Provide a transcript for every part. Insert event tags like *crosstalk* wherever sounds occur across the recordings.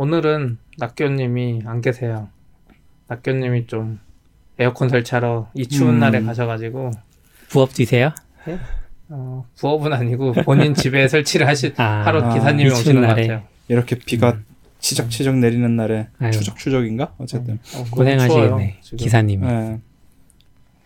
오늘은 낙교님이 안 계세요. 낙교님이 좀 에어컨 설치하러 이 추운 음. 날에 가셔가지고 부업 뛰세요? 어, 부업은 아니고 본인 집에 *laughs* 설치를 하시 아, 하러 아, 기사님이 이 추운 오시는 것 날에. 같아요. 이렇게 비가 음. 치적치적 내리는 날에 아유. 추적 추적인가 어쨌든 어, 너무 추워요, 고생하시겠네. 기사님이. 네.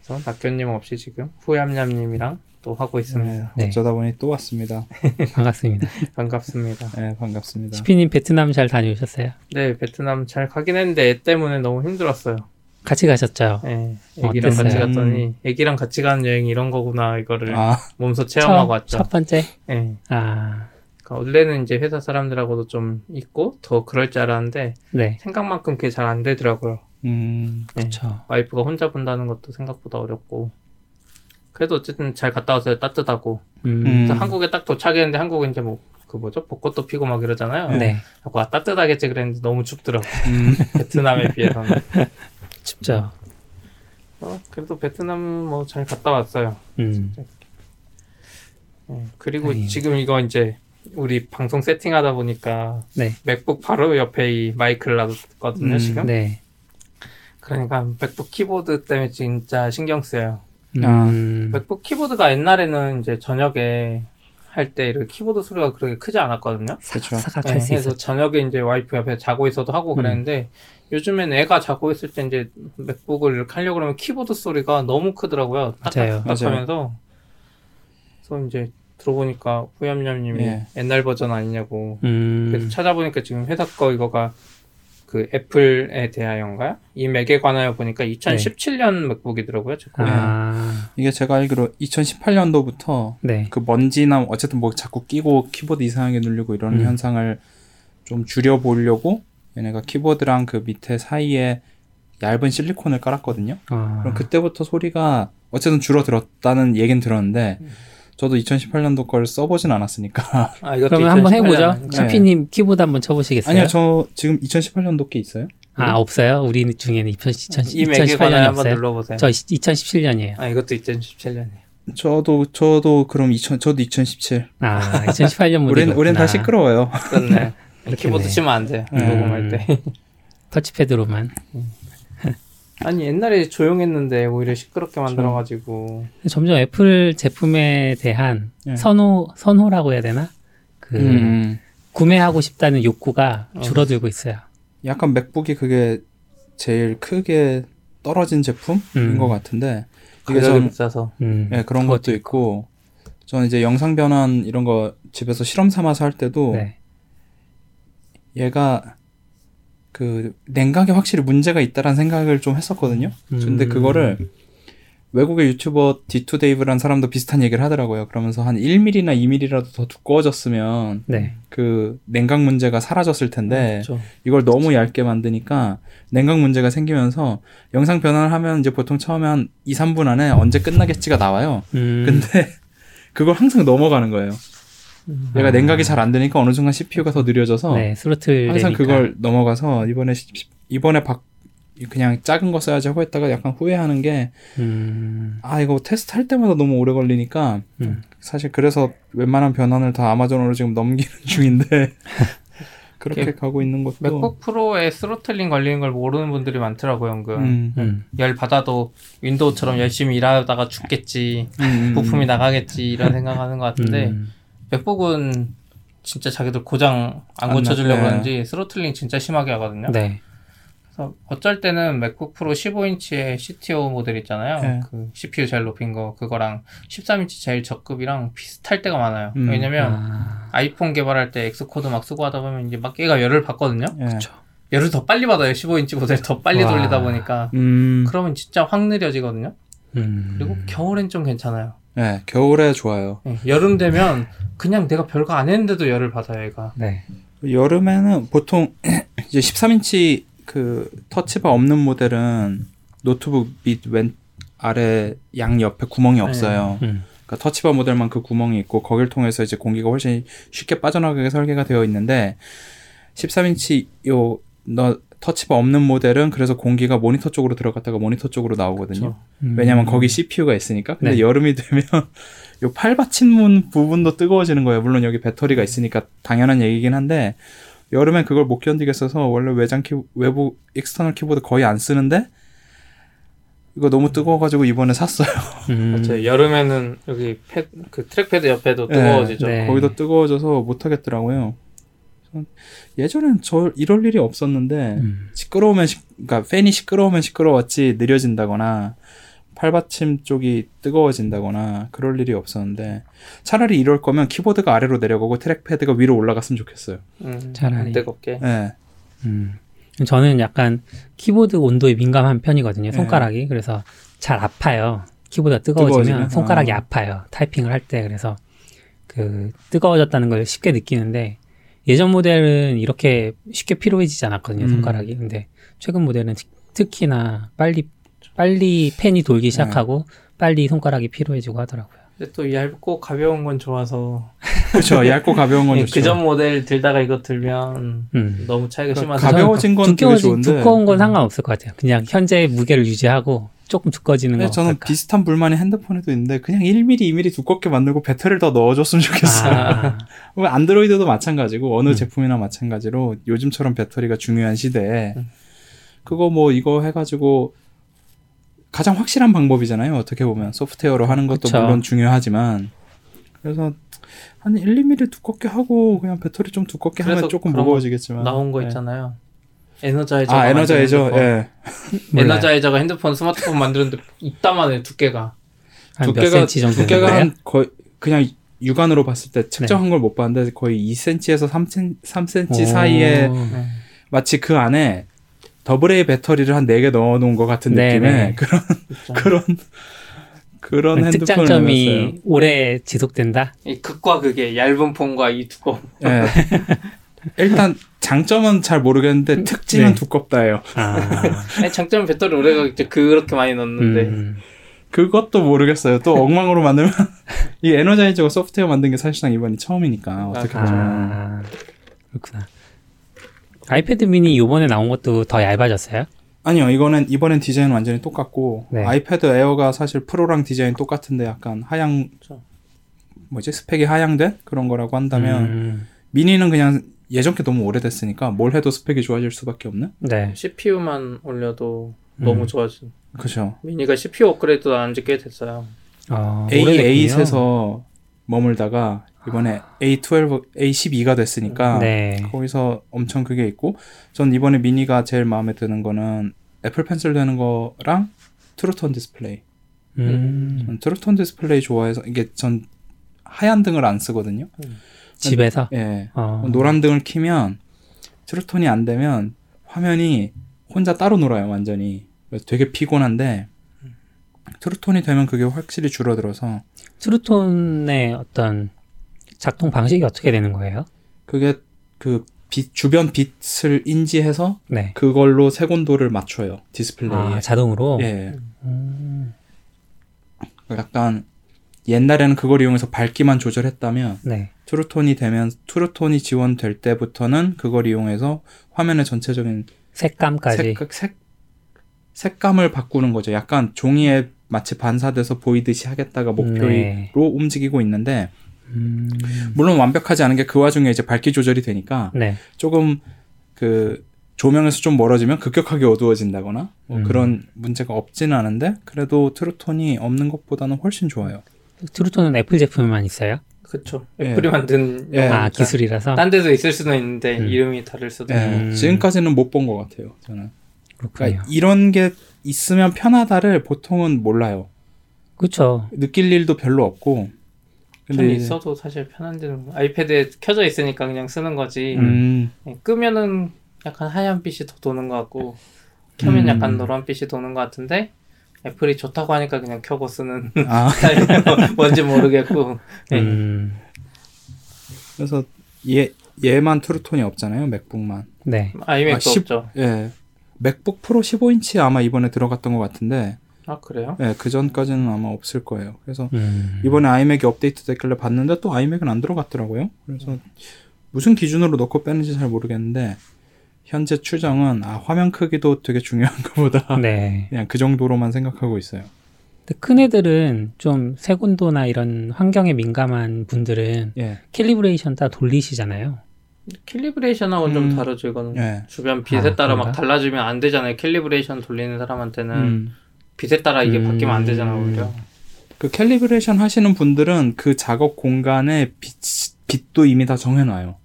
그래서 낙교님 없이 지금 후얌얌님이랑 또 하고 있습니다. 네. 어쩌다 보니 또 왔습니다. *laughs* 반갑습니다. 반갑습니다. 네, 반갑습니다. 시피님 베트남 잘 다녀오셨어요? 네, 베트남 잘 가긴 했는데 애 때문에 너무 힘들었어요. 같이 가셨죠? 네, 애기랑 어땠어요? 같이 갔더니 애기랑 같이 가는 여행 이런 거구나 이거를 아, 몸소 체험하고 왔죠. 첫 번째? 네. 아, 그러니까 원래는 이제 회사 사람들하고도 좀 있고 더 그럴 줄 알았는데 네. 생각만큼 그게 잘 안 되더라고요. 음, 네. 그쵸. 와이프가 혼자 본다는 것도 생각보다 어렵고 그래도 어쨌든 잘 갔다 왔어요. 따뜻하고 음, 음. 또 한국에 딱 도착했는데 한국은 이제 뭐 그 뭐죠 벚꽃도 피고 막 이러잖아요. 네. 자꾸 아, 따뜻하겠지 그랬는데 너무 춥더라고. 음, *laughs* 베트남에 비해서는. 춥죠. 어, 그래도 베트남 뭐 잘 갔다 왔어요. 음, 예, 그리고 다행이네. 지금 이거 이제 우리 방송 세팅하다 보니까 네. 맥북 바로 옆에 이 마이크를 놔뒀거든요 음, 지금. 네. 그러니까 맥북 키보드 때문에 진짜 신경 쓰여요. 아. 음, 맥북 키보드가 옛날에는 이제 저녁에 할 때 이렇게 키보드 소리가 그렇게 크지 않았거든요. 그렇죠. 네, 그래서. 저녁에 이제 와이프 옆에 자고 있어도 하고 음. 그랬는데 요즘엔 애가 자고 있을 때 이제 맥북을 이렇게 하려고 그러면 키보드 소리가 너무 크더라고요. 맞아요. 딱딱하면서 그래서 이제 들어보니까 후얌얌님이 예. 옛날 버전 아니냐고 음, 그래서 찾아보니까 지금 회사 거 이거가 그 애플에 대하여인가요? 이 맥에 관하여 보니까 2017년 맥북이더라고요. 제 거는. 네. 아, 이게 제가 알기로 2018년도부터 네. 그 먼지나 어쨌든 뭐 자꾸 끼고 키보드 이상하게 누르고 이런 음. 현상을 좀 줄여보려고 얘네가 키보드랑 그 밑에 사이에 얇은 실리콘을 깔았거든요. 아, 그럼 그때부터 소리가 어쨌든 줄어들었다는 얘긴 들었는데 저도 2018년도 걸 써보진 않았으니까 아, 이것도 그러면 한번 2018년 해보죠. 아닌가요? 네. 차피님 키보드 한번 쳐보시겠어요? 아니요 저 지금 2018년도 게 있어요. 아, 없어요? 우리 중에는 2000, 이 맥에 2018년이 관하여 한번 없어요? 눌러보세요. 저 2017년이에요. 아 이것도 2017년이에요. 저도 저도 그럼 2000 저도 2017. 아, 2018년 모델이 *laughs* 우린 우린 다 시끄러워요. 그렇네. 키보드 치면 안 돼. 음. 녹음할 때. 터치패드로만. 아니 옛날에 조용했는데 오히려 시끄럽게 만들어가지고 점점 애플 제품에 대한 네. 선호, 선호라고 해야 되나? 그, 음. 구매하고 싶다는 욕구가 어. 줄어들고 있어요. 약간 맥북이 그게 제일 크게 떨어진 제품인 음. 것 같은데 이게 가격이 좀 비싸서. 음, 예, 그런 것도 있고 저는 이제 영상 변환 이런 거 집에서 실험 삼아서 할 때도 네. 얘가 그 냉각에 확실히 문제가 있다라는 생각을 좀 했었거든요. 근데 음. 그거를 외국의 유튜버 D2 Dave라는 사람도 비슷한 얘기를 하더라고요. 그러면서 한 1mm나 2mm라도 더 두꺼워졌으면 네. 그 냉각 문제가 사라졌을 텐데 그렇죠. 이걸 너무 얇게 만드니까 냉각 문제가 생기면서 영상 변환을 하면 이제 보통 처음에 한 2, 3분 안에 언제 끝나겠지가 나와요. 음, 근데 *laughs* 그걸 항상 넘어가는 거예요. 얘가 아. 냉각이 잘 안 되니까 어느 순간 CPU가 더 느려져서 네, 스로틀 항상 되니까. 그걸 넘어가서 이번에 시- 이번에 박 그냥 작은 거 써야지 하고 했다가 약간 후회하는 게 음, 아 이거 테스트 할 때마다 너무 오래 걸리니까 음. 사실 그래서 웬만한 변환을 다 아마존으로 지금 넘기는 *laughs* 중인데 *laughs* 그렇게 가고 있는 것도 맥북 프로에 throttling 걸리는 걸 모르는 분들이 많더라고요, 은근. 음, 음. 열 받아도 윈도우처럼 열심히 일하다가 죽겠지, 음, 음. 부품이 나가겠지, 이런 생각하는 것 같은데, 음. 맥북은 진짜 자기들 고장 안 안 고쳐주려고 나- 그러는지 throttling 진짜 심하게 하거든요. 네. 그래서 어쩔 때는 맥북 프로 15인치의 CTO 모델 있잖아요. 네. 그 CPU 제일 높인 거, 그거랑 13인치 제일 저급이랑 비슷할 때가 많아요. 음. 왜냐면 아, 아이폰 개발할 때 Xcode 막 쓰고 하다 보면 이제 막 얘가 열을 받거든요. 예. 그쵸. 열을 더 빨리 받아요. 15인치 모델 더 빨리 와. 돌리다 보니까. 음, 그러면 진짜 확 느려지거든요. 음. 그리고 겨울엔 좀 괜찮아요. 예, 겨울에 좋아요. 예, 여름 되면 그냥 내가 별거 안 했는데도 열을 받아요, 얘가. 네. 여름에는 보통 *clears throat* 이제 13인치 그 터치바 없는 모델은 노트북 밑 왼 아래 양 옆에 구멍이 없어요. 음. 그러니까 터치바 모델만 그 구멍이 있고 거길 통해서 이제 공기가 훨씬 쉽게 빠져나가게 설계가 되어 있는데 13인치 요 너 Touch Bar 없는 모델은 그래서 공기가 모니터 쪽으로 들어갔다가 모니터 쪽으로 나오거든요. 그렇죠. 음. 왜냐면 거기 CPU가 있으니까. 근데 네. 여름이 되면 *laughs* 요 팔 받침 부분도 뜨거워지는 거예요. 물론 여기 배터리가 있으니까 당연한 얘기긴 한데 여름엔 그걸 못 견디겠어서 원래 외장 키 외부 external 키보드 거의 안 쓰는데 이거 너무 뜨거워가지고 이번에 샀어요. *laughs* 음. 맞아요. 여름에는 여기 패, 그 trackpad 옆에도 네. 뜨거워지죠. 네. 거기도 뜨거워져서 못 하겠더라고요. 전 예전엔 저 이럴 일이 없었는데 음. 시끄러우면 시, 그러니까 팬이 시끄러우면 시끄러웠지 느려진다거나 팔받침 쪽이 뜨거워진다거나 그럴 일이 없었는데 차라리 이럴 거면 키보드가 아래로 내려가고 trackpad가 위로 올라갔으면 좋겠어요. 음, 차라리. 안 뜨겁게. 네. 음. 저는 약간 키보드 온도에 민감한 편이거든요. 네. 손가락이. 그래서 잘 아파요. 키보드가 뜨거워지면 뜨거워지면? 손가락이 아. 아파요. 타이핑을 할 때. 그래서 그 뜨거워졌다는 걸 쉽게 느끼는데 예전 모델은 이렇게 쉽게 피로해지지 않았거든요. 음. 손가락이. 근데 최근 모델은 특- 특히나 빨리 빨리 펜이 돌기 시작하고 빨리 손가락이 피로해지고 하더라고요. 근데 또 얇고 가벼운 건 좋아서 *laughs* 그렇죠. 얇고 가벼운 건 좋죠. 그전 모델 들다가 이거 들면 음. 너무 차이가 그러니까 심하서 가벼워진 건 되게 두꺼워지- 좋은데 두꺼운 건 상관없을 것 같아요. 그냥 현재 무게를 유지하고 조금 근데 네, 저는 어떨까? 비슷한 불만이 핸드폰에도 있는데 그냥 1mm, 2mm 두껍게 만들고 배터리를 더 넣어줬으면 좋겠어요. 아, *laughs* 뭐 안드로이드도 마찬가지고 어느 음. 제품이나 마찬가지로 요즘처럼 배터리가 중요한 시대에 음. 그거 뭐 이거 해가지고 가장 확실한 방법이잖아요. 어떻게 보면 소프트웨어로 하는 것도 그쵸. 물론 중요하지만 그래서 한 1, 2mm 두껍게 하고 그냥 배터리 좀 두껍게 하면 조금 무거워지겠지만 나온 거 네. 있잖아요. 에너자이저. 아 에너자이저 예. 에너자이저가 핸드폰 스마트폰 만드는데 이따만해 두께가. 두께가 두께가? 한 거의 그냥 육안으로 봤을 때 측정한 걸못 봤는데 거의 2cm에서 3cm, 3cm 오. 사이에 네. 마치 그 안에 더블 A 배터리를 한 4개 넣어 놓은 것 같은 네네. 느낌의 그런 있죠. 그런 그런 핸드폰을 특장점이. 오래 지속된다. 이 극과 극의 얇은 폰과 이 두꺼운. 예. 일단 장점은 잘 모르겠는데 특징은 네. 두껍다예요. 아, *laughs* 아니, 장점은 배터리 오래 가겠죠. 그렇게 많이 넣는데. 음, 그것도 모르겠어요. 또 엉망으로 만들면 *laughs* 이 에너자이저가 소프트웨어 만든 게 사실상 이번이 처음이니까 어떻게 아, 보면 아, 그렇구나. 아이패드 미니 요번에 나온 것도 더 얇아졌어요? 아니요 이거는 이번엔 디자인 완전히 똑같고 네. 아이패드 에어가 사실 프로랑 디자인 똑같은데 약간 하향 그렇죠. 뭐지 스펙이 하향된 그런 거라고 한다면 음, 미니는 그냥 예전 게 너무 오래됐으니까 뭘 해도 스펙이 좋아질 수밖에 없는 네. CPU만 올려도 음. 너무 좋아진. 그죠 미니가 CPU 업그레이드 안지 꽤 됐어요. 어, A8에서 머물다가 이번에 A12, A12가 됐으니까 네. 거기서 엄청 그게 있고 전 이번에 미니가 제일 마음에 드는 거는 애플 펜슬 되는 거랑 True Tone 디스플레이 음, 전 True Tone 디스플레이 좋아해서 이게 전 하얀 등을 안 쓰거든요 집에서? 예 어, 노란 등을 키면 True Tone이 안 되면 화면이 혼자 따로 놀아요 완전히 그래서 되게 피곤한데 True Tone이 되면 그게 확실히 줄어들어서 True Tone의 어떤 작동 방식이 어떻게 되는 거예요? 그게 그 빛, 주변 빛을 인지해서 네. 그걸로 색온도를 맞춰요 디스플레이에 아, 자동으로? 예 음, 약간 옛날에는 그걸 이용해서 밝기만 조절했다면 네. 트루톤이 되면 트루톤이 지원될 때부터는 그걸 이용해서 화면의 전체적인 색감까지. 색, 색, 색감을 바꾸는 거죠. 약간 종이에 마치 반사돼서 보이듯이 하겠다가 목표로 네. 움직이고 있는데 음, 물론 완벽하지 않은 게 그 와중에 이제 밝기 조절이 되니까 네. 조금 그 조명에서 좀 멀어지면 급격하게 어두워진다거나 뭐 음. 그런 문제가 없지는 않은데 그래도 True Tone이 없는 것보다는 훨씬 좋아요. True Tone은 애플 제품에만 있어요? 예. 애플이 만든 예. 아, 용어니까. 기술이라서? 딴 데도 있을 수는 있는데 음. 이름이 다를 수도 예. 음. 지금까지는 못 본 것 같아요. 저는. 그렇군요. 그러니까 이런 게 있으면 편하다를 보통은 몰라요. 그렇죠. 느낄 일도 별로 없고. 편 근데 있어도 사실 편한 데는 아이패드에 켜져 있으니까 그냥 쓰는 거지. 음, 예, 끄면은 약간 하얀 빛이 더 도는 것 같고 켜면 음. 약간 노란 빛이 도는 것 같은데 애플이 좋다고 하니까 그냥 켜고 쓰는 *laughs* 아. *laughs* 뭔지 모르겠고 예. 음, 그래서 얘 얘만 True Tone이 없잖아요. 맥북만. 네. 아이맥도 아, 십- 없죠. 예. 맥북 프로 15인치 아마 이번에 들어갔던 것 같은데, 아 그래요? 예, 그 전까지는 아마 없을 거예요. 그래서 음, 이번에 아이맥이 업데이트 됐길래 봤는데 또 아이맥은 안 들어갔더라고요. 그래서 무슨 기준으로 넣고 빼는지 잘 모르겠는데 현재 추정은 아 화면 크기도 되게 중요한 *laughs* 것보다 네. 그냥 그 정도로만 생각하고 있어요. 근데 큰 애들은 좀 색온도나 이런 환경에 민감한 분들은 예. calibration 다 돌리시잖아요. calibration하고는 좀 음. 다르죠 이거는. 예. 주변 빛에 아, 따라 막 그런가? 달라지면 안 되잖아요. calibration 돌리는 사람한테는 음. 빛에 따라 이게 음. 바뀌면 안 되잖아 오히려. 그 calibration 하시는 분들은 그 작업 공간에 빛, 빛도 이미 다 정해놔요.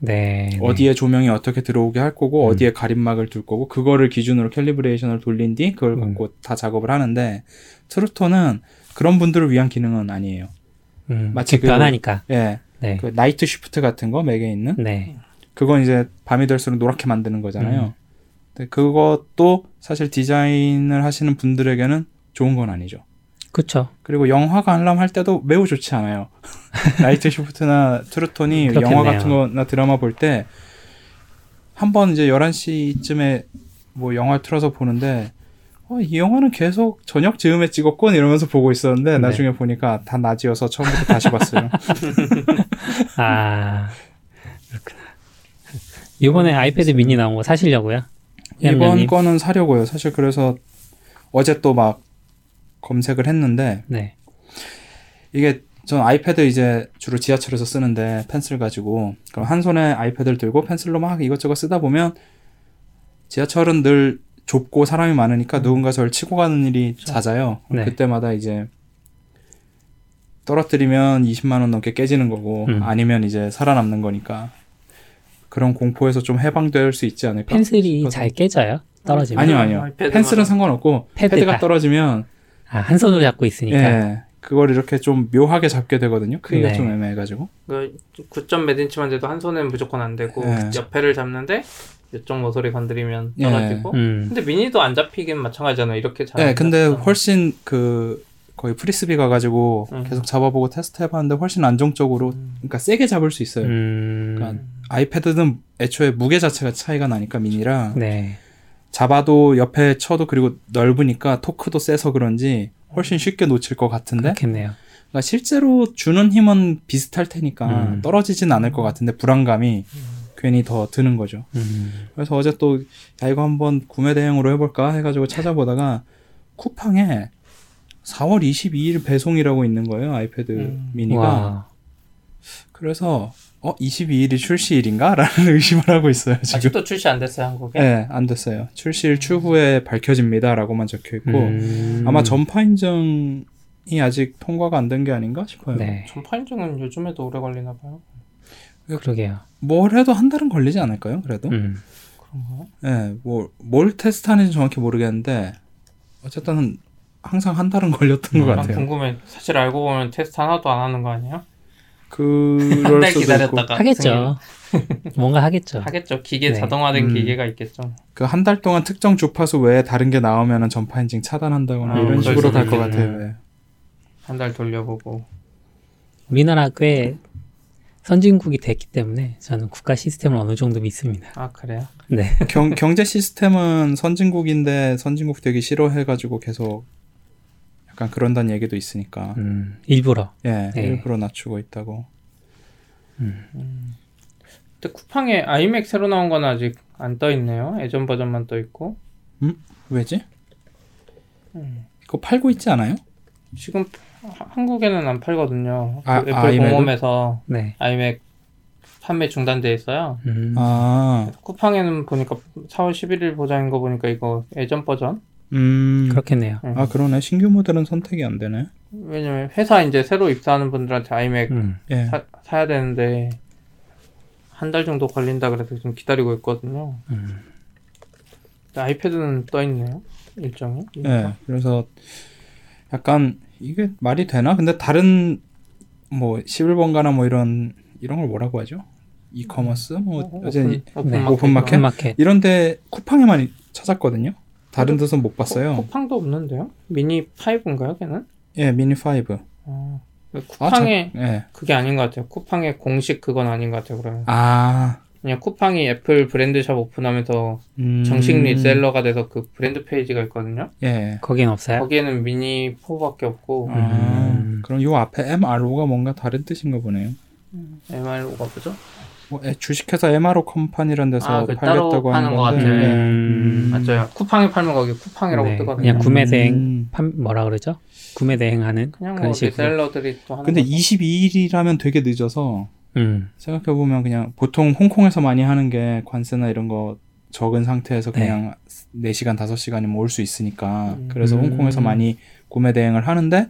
네. 네. 어디에 조명이 어떻게 들어오게 할 거고 음. 어디에 가림막을 둘 거고 그거를 기준으로 calibration을 돌린 뒤 그걸 음. 갖고 다 작업을 하는데 True Tone은 그런 분들을 위한 기능은 아니에요. 음, 마치 그- 변하니까. 예, 네. 그 Night Shift 같은 거 맥에 있는 네. 그건 이제 밤이 될수록 노랗게 만드는 음. 거잖아요. 근데 그것도 사실 디자인을 하시는 분들에게는 좋은 건 아니죠. 그쵸. 그리고 영화 관람할 때도 매우 좋지 않아요. *laughs* 나이트 쉬프트나 트루톤이 그렇겠네요. 영화 같은 거나 드라마 볼 때 한 번 이제 11시쯤에 뭐 영화 틀어서 보는데 어, 이 영화는 계속 저녁 즈음에 찍었군 이러면서 보고 있었는데 네. 나중에 보니까 다 낮이어서 처음부터 다시 봤어요. *laughs* 아, 그렇구나. 이번에 아이패드 미니 나온 거 사시려고요? 이번? 거는 사려고요. 사실 그래서 어제 또 막 검색을 했는데 네. 이게 전 아이패드 이제 주로 지하철에서 쓰는데 펜슬 가지고 그럼 한 손에 아이패드를 들고 펜슬로 막 이것저것 쓰다 보면 지하철은 늘 좁고 사람이 많으니까 누군가 저를 치고 가는 일이 잦아요. 네. 그때마다 이제 떨어뜨리면 20만 원 넘게 깨지는 거고 음. 아니면 이제 살아남는 거니까 그런 공포에서 좀 해방될 수 있지 않을까? 펜슬이 싶어서. 잘 깨져요? 떨어지면? 아니요 아니요. 펜슬은 상관없고 패드가. 패드가 떨어지면 아, 한 손으로 잡고 있으니까. 예 그걸 이렇게 좀 묘하게 잡게 되거든요. 크기가 네. 좀 애매해가지고. 그 9점 몇 인치만 돼도 한 손은 무조건 안 되고 예. 옆에를 잡는데 이쪽 모서리 건드리면 예. 떨어지고. 음. 근데 미니도 안 잡히긴 마찬가지잖아요. 이렇게 잘. 네, 안 근데 잡잖아. 훨씬 그 거의 프리스비 가가지고 음. 계속 잡아보고 테스트 해봤는데 훨씬 안정적으로, 음. 그러니까 세게 잡을 수 있어요. 음. 그러니까 아이패드는 애초에 무게 자체가 차이가 나니까 미니랑 네. 잡아도 옆에 쳐도 그리고 넓으니까 토크도 세서 그런지 훨씬 쉽게 놓칠 것 같은데, 그렇겠네요. 그러니까 실제로 주는 힘은 비슷할 테니까 음. 떨어지진 않을 것 같은데 불안감이 괜히 더 드는 거죠. 음. 그래서 어제 또, 야, 이거 한번 구매 대행으로 해볼까 해가지고 찾아보다가 쿠팡에 4월 22일 배송이라고 있는 거예요, 아이패드 음. 미니가. 와. 그래서, 어, 22일이 출시일인가? *laughs* 라는 의심을 하고 있어요, 지금. 아직도 출시 안 됐어요 한국에. 네, 안 됐어요. 출시일 추후에 밝혀집니다. 라고만 적혀 있고, 음. 아마 전파 인증이 아직 통과가 안 된 게 아닌가 싶어요. 네. 전파 인증은 요즘에도 오래 걸리나 봐요. 그러게요. 뭘 해도 한 달은 걸리지 않을까요, 그래도? 음. 그런가요? 네, 뭐, 뭘 테스트하는지 정확히 모르겠는데, 어쨌든 항상 한 달은 걸렸던 것 음. 난 같아요. 궁금해. 사실 알고 보면 테스트 하나도 안 하는 거 아니에요? 그럴 한달 수도 있고 기다렸다가 하겠죠. 뭔가 하겠죠. 하겠죠. 기계 네. 자동화된 음. 기계가 있겠죠. 그 한 달 동안 특정 주파수 외에 다른 게 나오면은 전파 인증 차단한다거나 아, 이런 식으로 갈 것. 같아요. 네. 한달 돌려보고. 우리나라 꽤 선진국이 됐기 때문에 저는 국가 시스템을 어느 정도 믿습니다. 아 그래요? 네. 경, 경제 시스템은 선진국인데 선진국 되기 싫어해가지고 계속 약간 그런다는 얘기도 있으니까 음, 일부러. 예 네. 일부러 낮추고 있다고. 근데 쿠팡에 아이맥 새로 나온 건 아직 안 떠 있네요. 예전 버전만 떠 있고. 왜지? 음. 이거 팔고 있지 않아요? 지금 하- 한국에는 안 팔거든요. 아, 그 아, 애플 아이맥은? 공홈에서 네. 아이맥 판매 중단돼 있어요. 음. 아, 쿠팡에는 보니까 4월 11일 보장인 거 보니까 이거 예전 버전. 음, 그렇겠네요. 음. 아 그러네 신규 모델은 선택이 안 되네. 왜냐면 회사 이제 새로 입사하는 분들한테 아이맥 음. 예. 사, 사야 되는데 한 달 정도 걸린다 그래서 좀 기다리고 있거든요. 음. 아이패드는 떠 있네요. 일정이. 예, 그래서 약간 이게 말이 되나? 근데 다른 뭐 11번가나 뭐 이런 이런 걸 뭐라고 하죠? 이커머스 뭐 어, 어제 오픈, 오픈 네. 마켓. 오픈 마켓? 마켓. 이런데 쿠팡에만 찾았거든요. 다른 데서는 못 봤어요. 쿠팡도 없는데요? 미니 5인가요, 걔는? 예, 미니 5. 어, 아, 쿠팡에 자, 예. 그게 아닌 것 같아요. 쿠팡의 공식 그건 아닌 것 같아요. 그러면 아, 그냥 쿠팡이 애플 brand shop 오픈하면서 음, 정식 reseller가 돼서 그 브랜드 페이지가 있거든요. 예. 거긴 없어요? 거기에는 미니 4밖에 없고 아, 음. 그럼 요 앞에 MRO가 뭔가 다른 뜻인가 보네요. MRO가 뭐죠? 뭐 예, 주식회사 MRO 컴퍼니라는 데서 아, 그 따로 팔렸다고 하는 파는 것. 같아요. 예. 음. 맞아요. 쿠팡에 팔면 거기 쿠팡이라고 네, 뜨거든요. 그냥 구매 대행, 음. 판, 뭐라 그러죠? 구매 대행하는 그냥 그런 뭐 식으로. 리셀러들이 또 하는 근데 거죠. 22일이라면 되게 늦어서 음. 생각해 보면 그냥 보통 홍콩에서 많이 하는 게 관세나 이런 거 적은 상태에서 네. 그냥 4시간, 5시간이면 올 수 있으니까 음. 그래서 음. 홍콩에서 많이 구매 대행을 하는데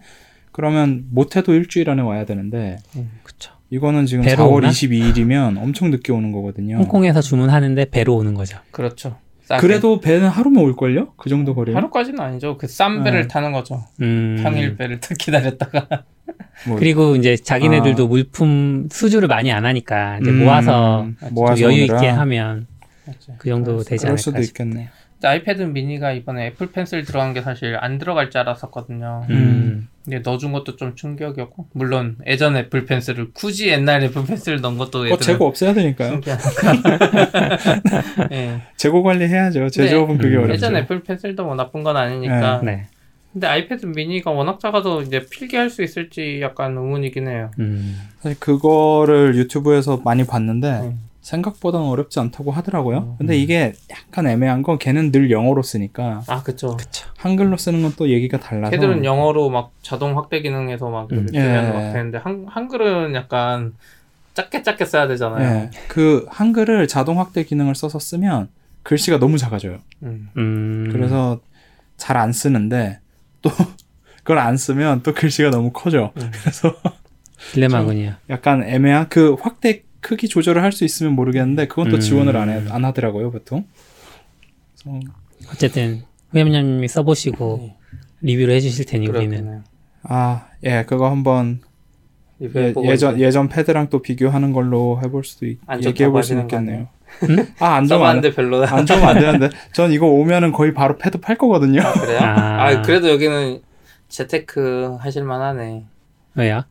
그러면 못해도 일주일 안에 와야 되는데 그쵸. 이거는 지금 배로 4월 오나? 22일이면 엄청 늦게 오는 거거든요. 홍콩에서 주문하는데 배로 오는 거죠. 그렇죠. 싸게. 그래도 배는 하루면 올걸요? 그 정도 거리. 하루까지는 아니죠. 그 싼 배를 네. 타는 거죠. 음. 평일 배를 딱 기다렸다가 *laughs* 뭐, 그리고 이제 자기네들도 아. 물품 수주를 많이 안 하니까 이제 음, 모아서 모아서 좀 여유 있게. 하면 맞죠. 그 정도 그럴 되지 않을까 수도 싶- 있겠네. 근데 아이패드 미니가 이번에 애플 펜슬 들어간 게 사실 안 들어갈 줄 알았었거든요. 음. 근데 넣어준 것도 좀 충격이었고 물론 예전 애플 펜슬을 굳이 옛날 애플 펜슬을 넣은 것도 어, 재고 없애야 되니까요. 예. 재고 *laughs* 관리해야죠. 제조업은 그게 음. 어렵죠. 예전 애플 펜슬도 뭐 나쁜 건 아니니까. 네. 근데 아이패드 미니가 워낙 작아서 이제 필기할 수 있을지 약간 의문이긴 해요. 음. 사실 그거를 유튜브에서 많이 봤는데 음. 생각보다는 어렵지 않다고 하더라고요. 음. 근데 이게 약간 애매한 건 걔는 늘 영어로 쓰니까 아 그쵸. 그쵸. 한글로 쓰는 건 또 얘기가 달라서. 걔들은 영어로 막 자동 확대 기능에서 막 이렇게 음. 예. 막 되는데 한, 한글은 약간 작게 작게 써야 되잖아요. 예, 그 한글을 자동 확대 기능을 써서 쓰면 글씨가 너무 작아져요. 음. 음. 그래서 잘 안 쓰는데 또 *laughs* 그걸 안 쓰면 또 글씨가 너무 커져. 음. 그래서 딜레마군요. 약간 애매한 그 확대 크기 조절을 할 수 있으면 모르겠는데 그건 또 음. 지원을 안, 해, 안 하더라고요 보통. 그래서 어쨌든 후염님이 써보시고 네. 리뷰를 해주실 테니 우리는. 아, 예, 그거 한번 예, 예전 예전 패드랑 또 비교하는 걸로 해볼 수도 있, 안 좋다고 얘기해 볼 수 있겠네요. 아, 안 좋으면 안, 써봤는데 별로다. 안 좋으면 안 되는데 전 이거 오면은 거의 바로 패드 팔 거거든요. 그래요? 아. 아. 그래도 여기는 재테크 하실만하네. 왜요?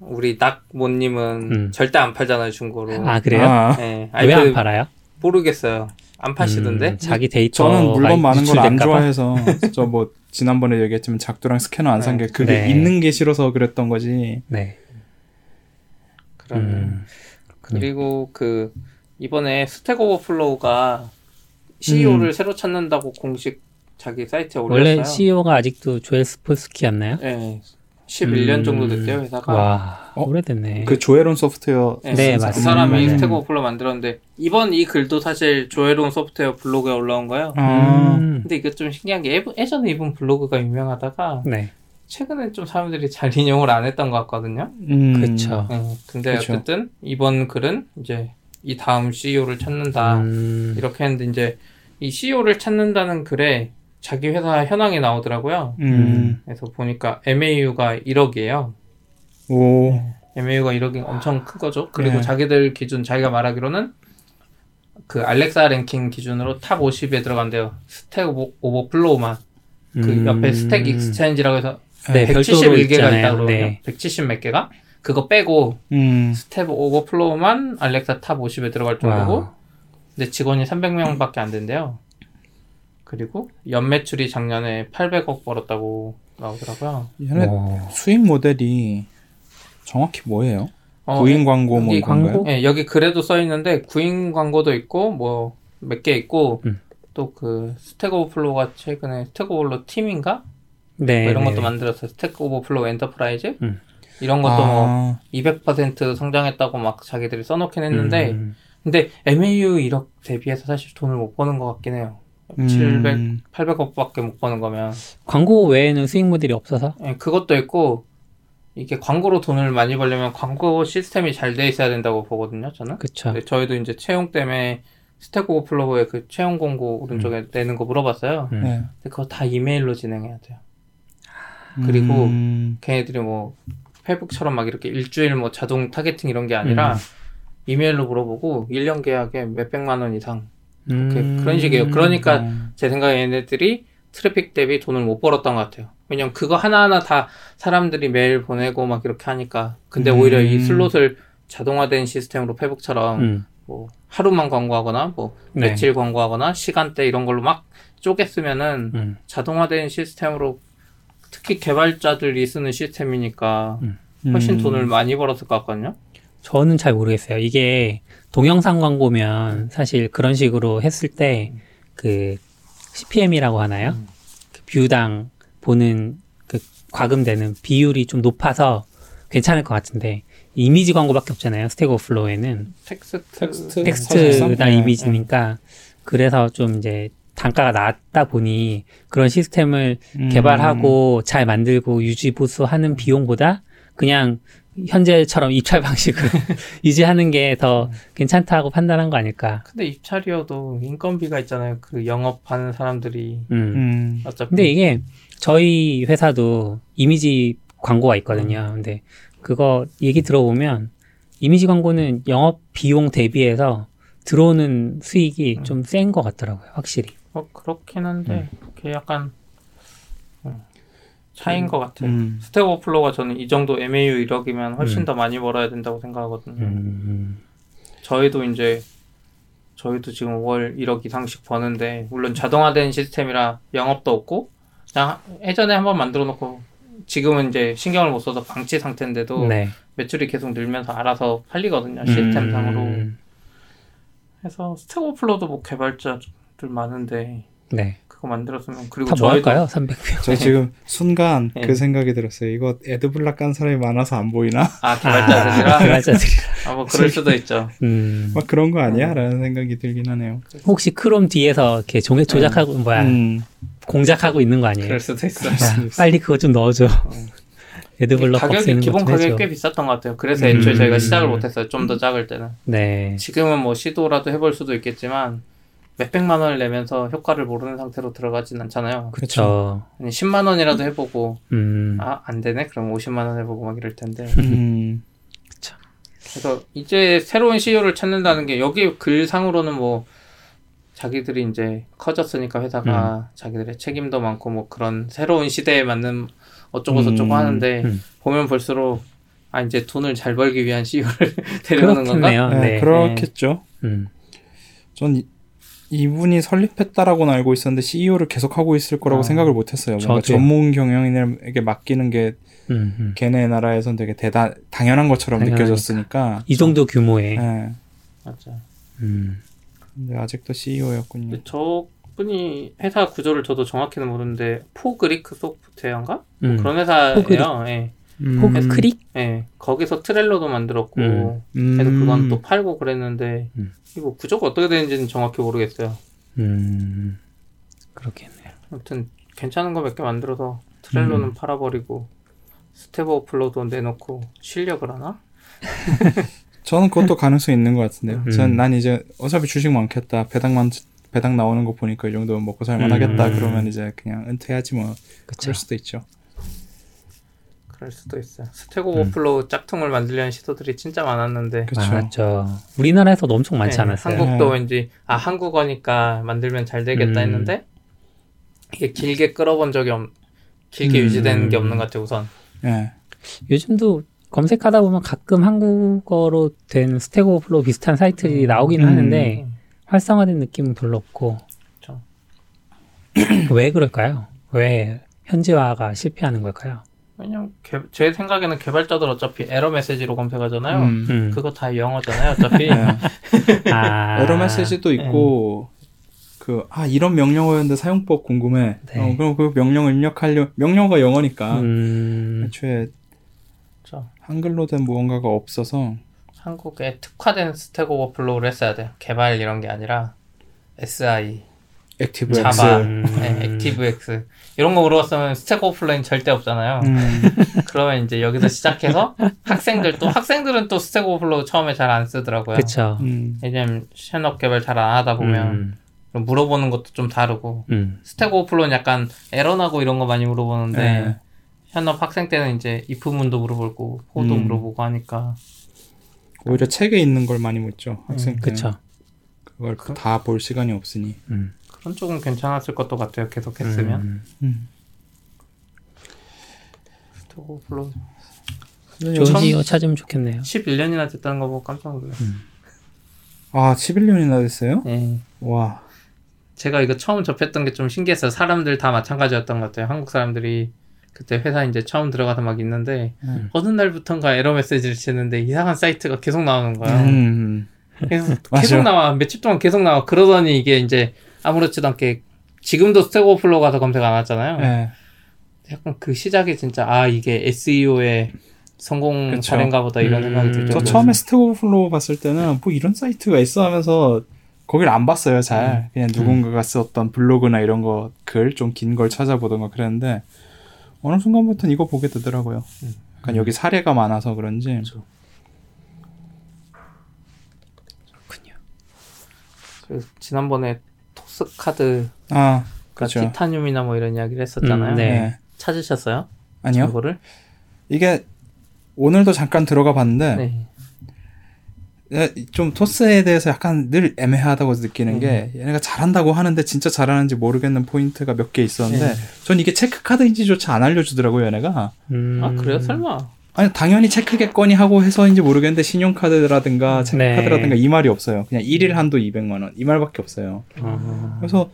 우리 낙모님은 음. 절대 안 팔잖아요 중고로. 아 그래요? 아, 네, 왜안 아이패드 팔아요? 모르겠어요. 안 파시던데? 음, 자기 데이터 저는 물건 많은 걸 안 좋아해서 *laughs* 저 뭐 지난번에 얘기했지만 작두랑 스캐너 안 산게 그게 네. 있는 게 싫어서 그랬던 거지. 네. 그러면 음. 그리고 그 이번에 Stack Overflow가 CEO를 새로 찾는다고 공식 자기 사이트에 올렸어요. 원래 CEO가 아직도 조엘 스폴스키였나요? 네, 11년 음. 정도 됐대요 회사가. 와 어? 오래됐네. 그 Joel on Software 네, 네, 그 맞습니다. 사람이 맞아요. Stack Overflow 만들었는데 이번 이 글도 사실 Joel on Software 블로그에 올라온 거예요. 아, 음. 근데 이게 좀 신기한 게 예- 예전에 이분 블로그가 유명하다가 네. 최근에 좀 사람들이 잘 인용을 안 했던 것 같거든요. 음, 그쵸. 네, 근데 그쵸. 어쨌든 이번 글은 이제 이 다음 CEO를 찾는다 음. 이렇게 했는데 이제 이 CEO를 찾는다는 글에 자기 회사 현황이 나오더라고요. 음, 그래서 보니까 MAU가 1억이에요. 오, MAU가 1억이 엄청 큰 거죠. 그리고 네. 자기들 기준 자기가 말하기로는 그 알렉사 랭킹 기준으로 top 50에 들어간대요. Stack Over- Overflow만 그 음. 옆에 Stack Exchange라고 해서 네, 별도로 171개가 있잖아요. 있다고 그러거든요. 네. 170 몇 개가 그거 빼고 음, Stack Overflow만 알렉사 top 50에 들어갈 정도고 와. 근데 직원이 300명밖에 안 된대요. 그리고 연매출이 작년에 800억 벌었다고 나오더라고요. 얘네 오. 수익 모델이 정확히 뭐예요? 어, 구인 광고 뭐? 광고? 예, 여기 글에도 써 있는데 구인 광고도 있고 뭐 몇 개 있고 음. 또그 Stack Overflow가 최근에 Stack Overflow Team인가 네. 뭐 이런 네, 것도 네. 만들었어요. Stack Overflow Enterprise 음. 이런 것도 뭐 아, 200% 성장했다고 막 자기들이 써놓긴 했는데 음. 근데 MAU 1억 대비해서 사실 돈을 못 버는 것 같긴 해요. 700, 음, 800억밖에 못 버는 거면 광고 외에는 수익 모델이 없어서 예, 그것도 있고 이게 광고로 돈을 많이 벌려면 광고 시스템이 잘 돼 있어야 된다고 보거든요. 저는. 그쵸. 근데 저희도 이제 채용 때문에 Stack Overflow의 그 채용 공고 오른쪽에 내는 거 물어봤어요. 음. 네. 근데 그거 다 이메일로 진행해야 돼요. 그리고 음, 걔네들이 뭐 페북처럼 막 이렇게 일주일 뭐 자동 targeting 이런 게 아니라 음. 이메일로 물어보고 1년 계약에 몇백만 원 이상 음. 그런 식이에요. 그러니까 음, 제 생각에 얘네들이 트래픽 대비 돈을 못 벌었던 것 같아요. 왜냐면 그거 하나하나 다 사람들이 메일 보내고 막 이렇게 하니까. 근데 음. 오히려 이 slot을 자동화된 시스템으로 페북처럼 음. 뭐 하루만 광고하거나 뭐 네. 며칠 광고하거나 시간대 이런 걸로 막 쪼갰으면은 음. 자동화된 시스템으로 특히 개발자들이 쓰는 시스템이니까 훨씬 음. 돈을 많이 벌었을 것 같거든요. 저는 잘 모르겠어요. 이게 동영상 광고면 사실 그런 식으로 했을 때 그 CPM이라고 하나요? 음. 그 뷰당 보는 그 과금되는 비율이 좀 높아서 괜찮을 것 같은데 이미지 광고밖에 없잖아요. Stack Overflow에는 텍스트 텍스트. 텍스트나 네, 이미지니까 그래서 좀 이제 단가가 낮다 보니 그런 시스템을 음. 개발하고 잘 만들고 유지 보수하는 비용보다 그냥 현재처럼 입찰 방식을 *laughs* 유지하는 게 더 괜찮다고 판단한 거 아닐까. 근데 입찰이어도 인건비가 있잖아요. 그 영업하는 사람들이 음. 음. 어차피 근데 이게 저희 회사도 이미지 광고가 있거든요. 근데 그거 얘기 들어보면 이미지 광고는 영업 비용 대비해서 들어오는 수익이 음. 좀센 것 같더라고요. 확실히. 뭐 그렇긴 한데 음. 그게 약간 음, 차이인 것 같아요. 음. 스택 오버플로가 저는 이 정도 MAU 1억이면 훨씬 음. 더 많이 벌어야 된다고 생각하거든요. 음. 저희도 이제 저희도 지금 월 1억 이상씩 버는데 물론 자동화된 시스템이라 영업도 없고 그냥 예전에 한번 만들어 놓고 지금은 이제 신경을 못 써서 방치 상태인데도 네. 매출이 계속 늘면서 알아서 팔리거든요 시스템상으로 음. 해서 스택 오버플로도 뭐 개발자들 많은데 네. 그거 만들었으면 그리고 다뭐 저희도 할까요? 300명. 저 지금 *laughs* 순간 네. 그 생각이 들었어요. 이거 애드블락 깐 사람이 많아서 안 보이나? 아 개발자들이라 개발자들이. *laughs* 아뭐 그럴 수도 있죠. 음. 막 그런 거 아니야? 라는 생각이 들긴 하네요. 혹시 크롬 뒤에서 이렇게 종액 조작하고 뭐야 음. 공작하고 있는 거 아니에요? 그럴 수도 있어. 야, 빨리 그거 좀 넣어줘. 애드블럭 가격이 없애는 기본 가격이 해줘. 꽤 비쌌던 것 같아요. 그래서 음. 애초에 저희가 시작을 못했어요. 좀 더 작을 때는. 네. 지금은 뭐 시도라도 해볼 수도 있겠지만 몇백만 원을 내면서 효과를 모르는 상태로 들어가진 않잖아요. 그쵸. 아니 10만 원이라도 해보고 음. 아안 되네 그럼 50만 원 해보고 막 이럴 텐데 음. 그래서 이제 새로운 CEO를 찾는다는 게 여기 글상으로는 뭐 자기들이 이제 커졌으니까 회사가 자기들의 책임도 많고 뭐 그런 새로운 시대에 맞는 어쩌고 저쩌고 음, 하는데 음. 보면 볼수록 아 이제 돈을 잘 벌기 위한 CEO를 *laughs* 데려오는 건가? 그렇겠네요. 네, 네. 그렇겠죠. 음. 전 이, 이분이 설립했다라고는 알고 있었는데 CEO를 계속 하고 있을 거라고 아, 생각을 못했어요. 뭔가. 전문 경영인에게 맡기는 게 음, 음. 걔네 나라에선 되게 대단 당연한 것처럼 당연하니까. 느껴졌으니까. 이 정도 규모의. 네. 맞아. 음. 근데 아직도 CEO였군요. 근데 저분이 회사 구조를 저도 정확히는 모르는데 Fog Creek 소프트웨어인가? 음. 그런 회사예요. Fog Creek. 예. 음. Fog Creek? 예. 거기서 Trello도 만들었고 음. 그래서 그건 음. 또 팔고 그랬는데 음. 이거 구조가 어떻게 되는지는 정확히 모르겠어요. 음. 그렇겠네요. 아무튼 괜찮은 거 몇 개 만들어서 Trello는 음. 팔아버리고 Stack Overflow도 내놓고 실력을 하나? *laughs* 저는 그것도 가능성이 있는 것 같은데요. 음. 전난 이제 어차피 주식 많겠다. 배당만 배당 나오는 거 보니까 이 정도면 먹고 살만하겠다. 음. 그러면 이제 그냥 은퇴하지 뭐. 그쵸. 그럴 수도 있죠. 그럴 수도 있어요. Stack Overflow 짝퉁을 만들려는 시도들이 진짜 많았는데 그렇죠. 맞죠. 우리나라에서도 엄청 많지 네, 않았어요? 한국도 네. 왠지 아 한국어니까 만들면 잘 되겠다 음. 했는데 이게 길게 끌어본 적이 없 길게 음. 유지되는 게 없는 것 같아요 우선 예. 요즘도 검색하다 보면 가끔 한국어로 된 Stack Overflow 비슷한 사이트들이 음. 나오기는 음. 하는데 활성화된 느낌은 별로 없고 그렇죠. 왜 그럴까요? 왜 현지화가 실패하는 걸까요? 왜냐면 개- 제 생각에는 개발자들 어차피 에러 메시지로 검색하잖아요 음. 음. 그거 다 영어잖아요 어차피 예. *laughs* 아, *laughs* 에러 메시지도 있고 그아 이런 명령어였는데 사용법 궁금해. 네. 어, 그럼 그 명령을 입력하려 명령어가 영어니까 음, 애초에 그렇죠. 한글로 된 무언가가 없어서 한국에 특화된 Stack Overflow를 했어야 돼요 개발 이런 게 아니라 SI Active Java X. 음. 네, ActiveX 이런 거 물어봤으면 Stack Overflow는 절대 없잖아요 음. *laughs* 그러면 이제 여기서 시작해서 학생들 또 학생들은 또 Stack Overflow 처음에 잘 안 쓰더라고요. 그쵸. 음. 왜냐면 setup 개발 잘 안 하다 보면 음, 그럼 물어보는 것도 좀 다르고 음, Stack Overflow는 약간 에러 나고 이런 거 많이 물어보는데 네. 현업 학생 때는 이제 if문도 물어보고 for도 음. 물어보고 하니까 오히려 책에 있는 걸 많이 묻죠. 학생 때는. 그쵸. 그걸 다 볼 시간이 없으니. 음, 그런 쪽은 괜찮았을 것도 같아요. 계속 했으면 음. 음. Overflow 좋은 처음- CEO 찾으면 좋겠네요. 11년이나 됐다는 거 보고 깜짝 놀랐어요. 아 11년이나 됐어요? 예. 와. 제가 이거 처음 접했던 게 좀 신기했어요. 사람들 다 마찬가지였던 것 같아요. 한국 사람들이 그때 회사 이제 처음 들어가서 막 있는데 음. 어느 날부턴가 에러 메시지를 치는데 이상한 사이트가 계속 나오는 거예요. 음. 계속. *laughs* 계속 나와 며칠 동안 계속 나와 그러더니 이게 이제 아무렇지도 않게 지금도 Stack Overflow 가서 검색 안 하잖아요. 예. 약간 그 시작이 진짜 아 이게 SEO의 성공 그쵸. 사례인가 보다 이런 생각이 음. 들죠. 저 처음에 Stack Overflow 봤을 때는 뭐 이런 사이트가 있어 하면서 거길 안 봤어요 잘 그냥 누군가가 썼던 블로그나 이런 거 글 좀 긴 걸 찾아보던가 그랬는데 어느 순간부터는 이거 보게 되더라고요 음. 약간 여기 사례가 많아서 그런지 그렇죠. 지난번에 토스 카드 아 그러니까 그렇죠 티타늄이나 뭐 이런 이야기를 했었잖아요. 음, 네. 네. 찾으셨어요? 아니요 이거를? 이게 오늘도 잠깐 들어가 봤는데 네. 예, 좀 토스에 대해서 약간 늘 애매하다고 느끼는 음. 게 얘네가 잘한다고 하는데 진짜 잘하는지 모르겠는 포인트가 몇 개 있었는데 네. 전 이게 체크 카드인지조차 안 알려주더라고요 얘네가 음. 아 그래요? 설마? 아니 당연히 체크겠거니 하고 해서인지 모르겠는데 신용카드라든가 네. 체크카드라든가 이 말이 없어요 그냥 일일 한도 200만 원 이 말밖에 없어요 어. 그래서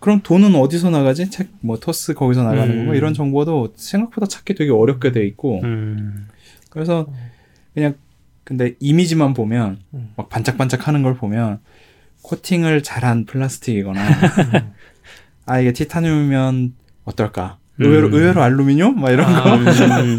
그럼 돈은 어디서 나가지? 책 뭐 토스 거기서 나가는 음. 건가 이런 정보도 생각보다 찾기 되게 어렵게 돼 있고 음. 그래서 그냥 근데 이미지만 보면 음. 막 반짝반짝 하는 걸 보면 코팅을 잘한 플라스틱이거나 *laughs* 아 이게 티타늄이면 어떨까 의외로 음. 의외로 알루미늄 막 이런 아, 거 음.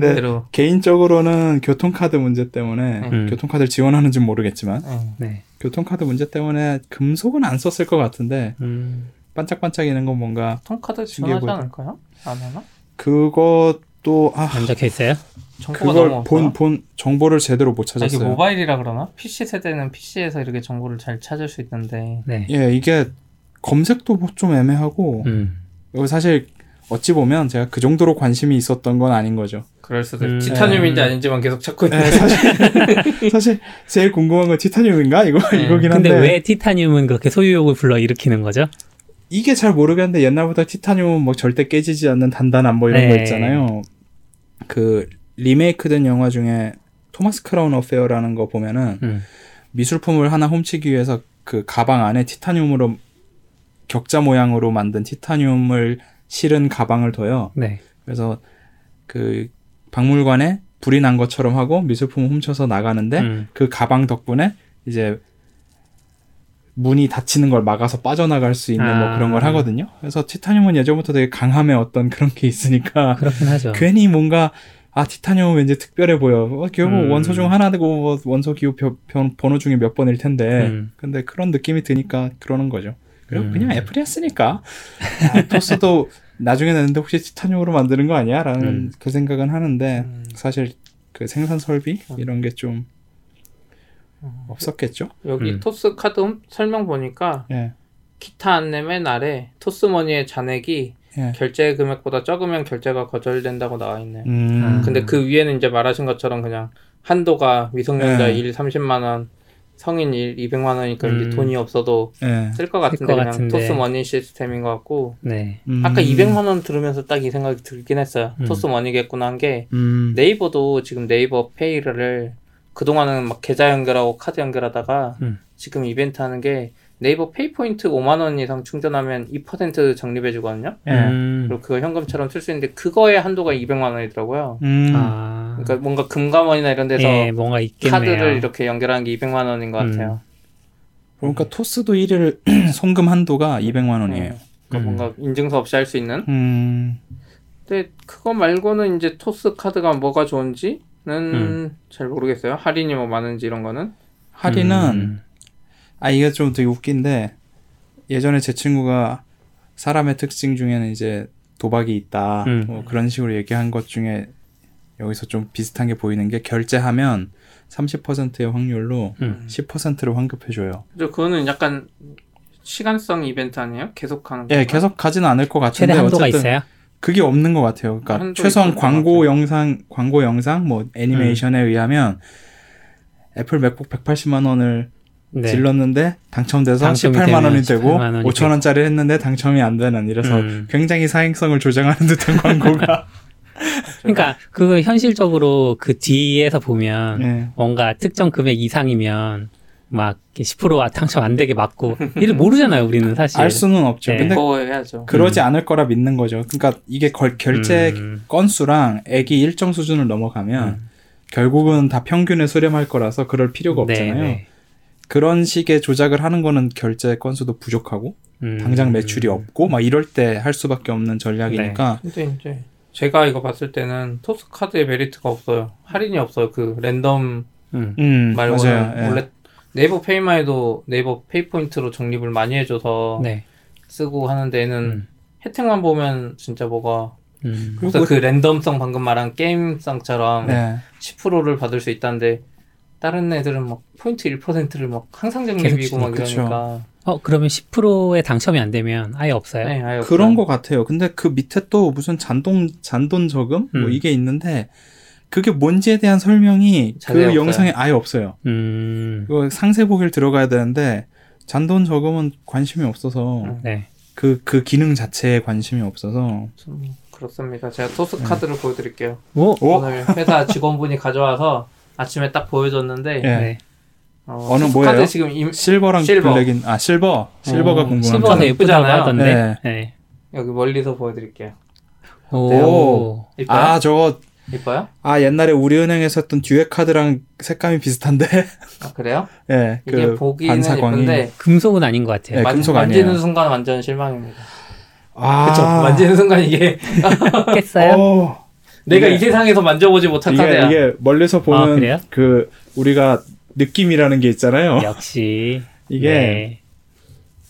근데 그대로. 개인적으로는 교통카드 문제 때문에 음. 교통카드를 지원하는지 는 모르겠지만 네. 네. 교통카드 문제 때문에 금속은 안 썼을 것 같은데 음. 반짝반짝이는 건 뭔가 통카드 신기해 지원하지 보이다. 않을까요? 안 하나? 그것도 아 안 적혀 있어요? 그걸 본. 본 정보를 제대로 못 아, 이게 찾았어요. 모바일이라 그러나? PC 세대는 PC에서 이렇게 정보를 잘 찾을 수 있는데 네. 예, 이게 검색도 뭐좀 애매하고 음. 사실 어찌 보면 제가 그 정도로 관심이 있었던 건 아닌 거죠. 그럴 수도 음. 있 티타늄인지 네. 아닌지만 계속 찾고 있는 예, 사실 *laughs* 사실 제일 궁금한 건 티타늄인가 이거 네. 이거긴 한데 근데 왜 티타늄은 그렇게 소유욕을 불러 일으키는 거죠? 이게 잘 모르겠는데 옛날부터 티타늄은 뭐 절대 깨지지 않는 단단한 뭐 이런 거 네. 있잖아요. 그 리메이크된 영화 중에 토마스 크라운 어페어라는 거 보면은 음. 미술품을 하나 훔치기 위해서 그 가방 안에 티타늄으로 격자 모양으로 만든 티타늄을 실은 가방을 둬요. 네. 그래서 그 박물관에 불이 난 것처럼 하고 미술품을 훔쳐서 나가는데 음. 그 가방 덕분에 이제 문이 닫히는 걸 막아서 빠져나갈 수 있는 뭐 아. 그런 걸 하거든요. 그래서 티타늄은 예전부터 되게 강함의 어떤 그런 게 있으니까 그렇긴 하죠. 괜히 뭔가 아 티타늄은 왠지 특별해 보여. 어, 결국 음. 원소 중 하나고 뭐 원소 기호 벼- 변- 번호 중에 몇 번일 텐데. 음. 근데 그런 느낌이 드니까 그러는 거죠. 그리고 음. 그냥 애플이 했으니까 아, 토스도 나중에 내는데 혹시 티타늄으로 만드는 거 아니야? 라는 음. 그 생각은 하는데 음. 사실 그 생산 설비 음. 이런 게좀 음. 없었겠죠. 여기 음. 토스 카드 홈- 설명 보니까 예. 기타 안내 맨 아래 토스머니의 잔액이 예. 결제 금액보다 적으면 결제가 거절된다고 나와 있네요. 음. 아. 근데 그 위에는 이제 말하신 것처럼 그냥 한도가 미성년자 네. 1 30만 원, 성인 1 200만 원이니까 음. 이제 돈이 없어도 예. 쓸것 같은데 것 그냥 같은데. 토스 머니 시스템인 것 같고 네. 음. 아까 200만 원 들으면서 딱 이 생각이 들긴 했어요. 음. 토스 머니겠구나 한게 음. 네이버도 지금 네이버 페이를 그동안은 막 계좌 연결하고 카드 연결하다가 음. 지금 이벤트 하는 게 네이버 페이 포인트 5만 원 이상 충전하면 2% 적립해 주거든요. 예. 음. 그리고 그걸 현금처럼 쓸 수 있는데 그거의 한도가 200만 원이더라고요. 음. 아. 그러니까 뭔가 금감원이나 이런 데서 예, 뭔가 있겠네요. 카드를 이렇게 연결하는 게 200만 원인 것 음. 같아요. 그러니까 토스도 1일 *clears throat* 송금 한도가 200만 원이에요. 음. 그러니까 음. 뭔가 인증서 없이 할 수 있는. 음. 근데 그거 말고는 이제 토스 카드가 뭐가 좋은지는 음. 잘 모르겠어요. 할인이 뭐 많은지 이런 거는. 할인은 음. 아 이게 좀 되게 웃긴데 예전에 제 친구가 사람의 특징 중에는 이제 도박이 있다 음. 뭐 그런 식으로 얘기한 것 중에 여기서 좀 비슷한 게 보이는 게 결제하면 30%의 확률로 음. 10%를 환급해줘요. 그죠? 그거는 약간 시간성 이벤트 아니에요? 계속 하는 예? 계속 가지는 않을 것 같은데 최대 한도가 어쨌든 있어요? 그게 없는 것 같아요. 그러니까 최소한 광고. 영상, 광고 영상, 뭐 애니메이션에 음. 의하면 애플 맥북 180만 원을 네. 질렀는데 당첨돼서 당첨이 18만 되면 원이 되고 18만 원이 5천 원짜리 했는데 당첨이 안 되는 이래서 음. 굉장히 사행성을 조장하는 듯한 광고가 *laughs* 그러니까 *laughs* 그 현실적으로 그 뒤에서 보면 예. 뭔가 특정 금액 이상이면 막 10% 당첨 안 되게 막고 이를 모르잖아요 우리는 사실. 알 수는 없죠. 네. 근데 해야죠. 그러지 음. 않을 거라 믿는 거죠. 그러니까 이게 걸, 결제 음. 건수랑 액이 일정 수준을 넘어가면 음. 결국은 다 평균에 수렴할 거라서 그럴 필요가 없잖아요. 네, 네. 그런 식의 조작을 하는 거는 결제 건수도 부족하고 음. 당장 매출이 없고 막 이럴 때 할 수밖에 없는 전략이니까 근데 이제 제가 이거 봤을 때는 토스 카드의 메리트가 없어요. 할인이 없어요. 그 랜덤 음. 음, 말고는 맞아요. 예. 원래 네이버 페이만 해도 네이버 페이포인트로 적립을 많이 해줘서 네. 쓰고 하는데 얘는 음. 혜택만 보면 진짜 뭐가 음. 그래서 그 랜덤성 방금 말한 게임성처럼 네. 10%를 받을 수 있다는데 다른 애들은 막 포인트 1%를 막 항상 적립이고 막 그쵸. 이러니까 어 그러면 10%에 당첨이 안 되면 아예 없어요? 네, 아예 그런 없어요. 것 같아요. 근데 그 밑에 또 무슨 잔돈 잔돈 저금 뭐 음. 이게 있는데 그게 뭔지에 대한 설명이 그 없어요. 영상에 아예 없어요. 음. 이거 상세 보기를 들어가야 되는데 잔돈 저금은 관심이 없어서 음. 네. 그그 기능 자체에 관심이 없어서 좀 그렇습니다. 제가 토스 카드를 보여드릴게요. 오. 오 오늘 회사 직원분이 가져와서 아침에 딱 보여줬는데 예. 네. 어, 어느 뭐예요? 카드 지금 임- 실버랑 실버. 블랙인 아 실버 실버가 어, 궁금합니다. 실버가 예쁘잖아요. 하던데. 네. 네. 여기 멀리서 보여드릴게요. 오. 이뻐요? 아 저거 이뻐요? 아 옛날에 우리은행에서 했던 듀엣 카드랑 색감이 비슷한데 아 그래요? *laughs* 예, 이게 그 보기는 반사광이 예쁜데 금속은 아닌 것 같아요. 네, 만, 금속 만지는 아니에요. 순간 완전 실망입니다. 아 그쵸? 만지는 순간 이게 *laughs* 깼어요? 어, 내가 이게- 이 세상에서 만져보지 못한 이게 카드야. 이게 멀리서 아, 보는 그래요? 그 우리가 느낌이라는 게 있잖아요. 역시. *laughs* 이게 네.